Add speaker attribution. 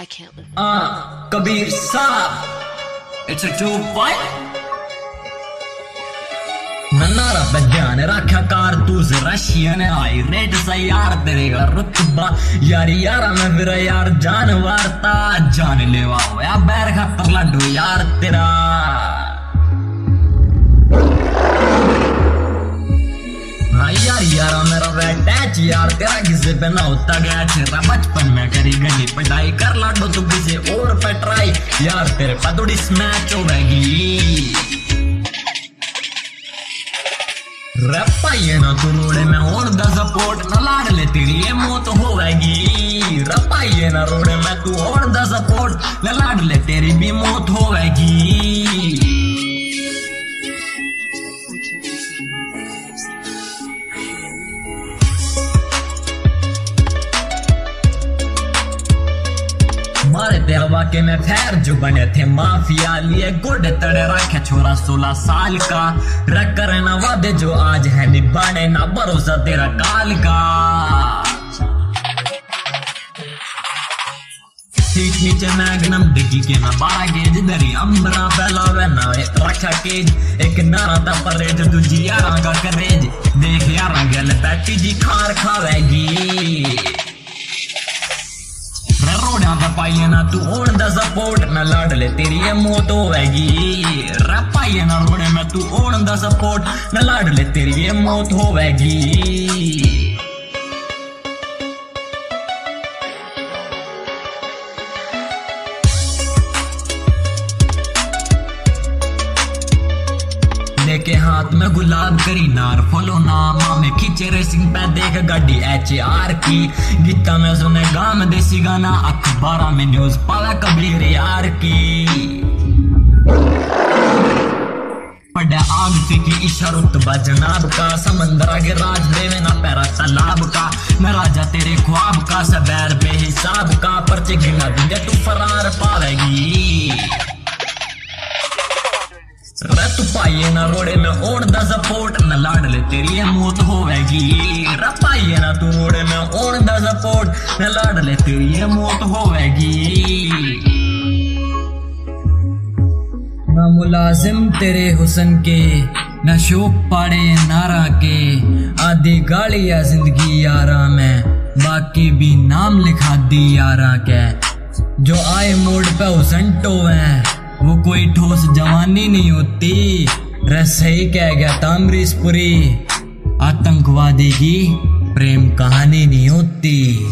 Speaker 1: I can't live.
Speaker 2: Ah, Kabir Saab. It's a two fight. नन्नारा बजान रखा कारतूस Russian I read सा यार तेरे का रुतबा यार यार मैं फिर यार जानवर ता जान लेवा होया बैर खतर लड्डू यार तेरा यार, तेरा किसे पे ना होता गया तेरा बचपन में करी गली। पढ़ाई कर लाडो तू किसे और पे ट्राई। यार, तेरे पतोड़ी स्मैच होगी रपाइए ना तू रोड़े में, और दा सपोर्ट न लाड़ ले, तेरी ये मौत होवेगी रपाइए ना रोड़े में तू, और दा सपोर्ट न लाड़ ले, तेरी भी मौत होवेगी मारे तेरे वाके में फैर जो बने थे माफिया लिए गुड तड़े रखे छोरा सोलह साल का। रख करे ना वादे जो आज है निभाने, ना भरोसा तेरा काल का। डिग्गी के गेज दरी अंबरा ना रखा केज। एक नारा परेज, दूजी यारा का करेज। देख यारा गल, पैटी जी खार खावेगी। पाइए ना तू ओन दा सपोर्ट ना लाड ले तेरी ये मौत होवेगी पाइए ना रोड़े मैं तू ओन दा सपोर्ट ना लाड ले तेरी लेके हाथ में गुलाब करी नार। फॉलो नामा में खींचे रेसिंग पे देख गाड़ी एच आर की। गीता में सुने गाम देसी गाना, अखबार में न्यूज़ पावे कबीर यार की। पड़े आग की इशारुत जनाब का। समंदर आगे राज देवे ना पैरा तालाब का। मैं राजा तेरे ख्वाब का, सबैर बेहिसाब का। पर्चे गिना दूँगे, तू फरार ना रोड़े में ओढ़ दा सपोर्ट न लाड़ ले तेरी ये मौत होवेगी रपाइए ना तू रोड़े में ओढ़ दा सपोर्ट न लाड़ ले तेरी मौत होवेगी ना मुलाजिम तेरे हुसन के न शोक पाड़े नारा के आधी गाड़िया ज़िंदगी यारा में बाकी भी नाम लिखा दी यारा के जो आए मोड़ पे हुसन टोवे वो कोई ठोस जवानी नहीं होती सही कह गया तामरीसपुरी आतंकवादी की प्रेम कहानी नहीं होती।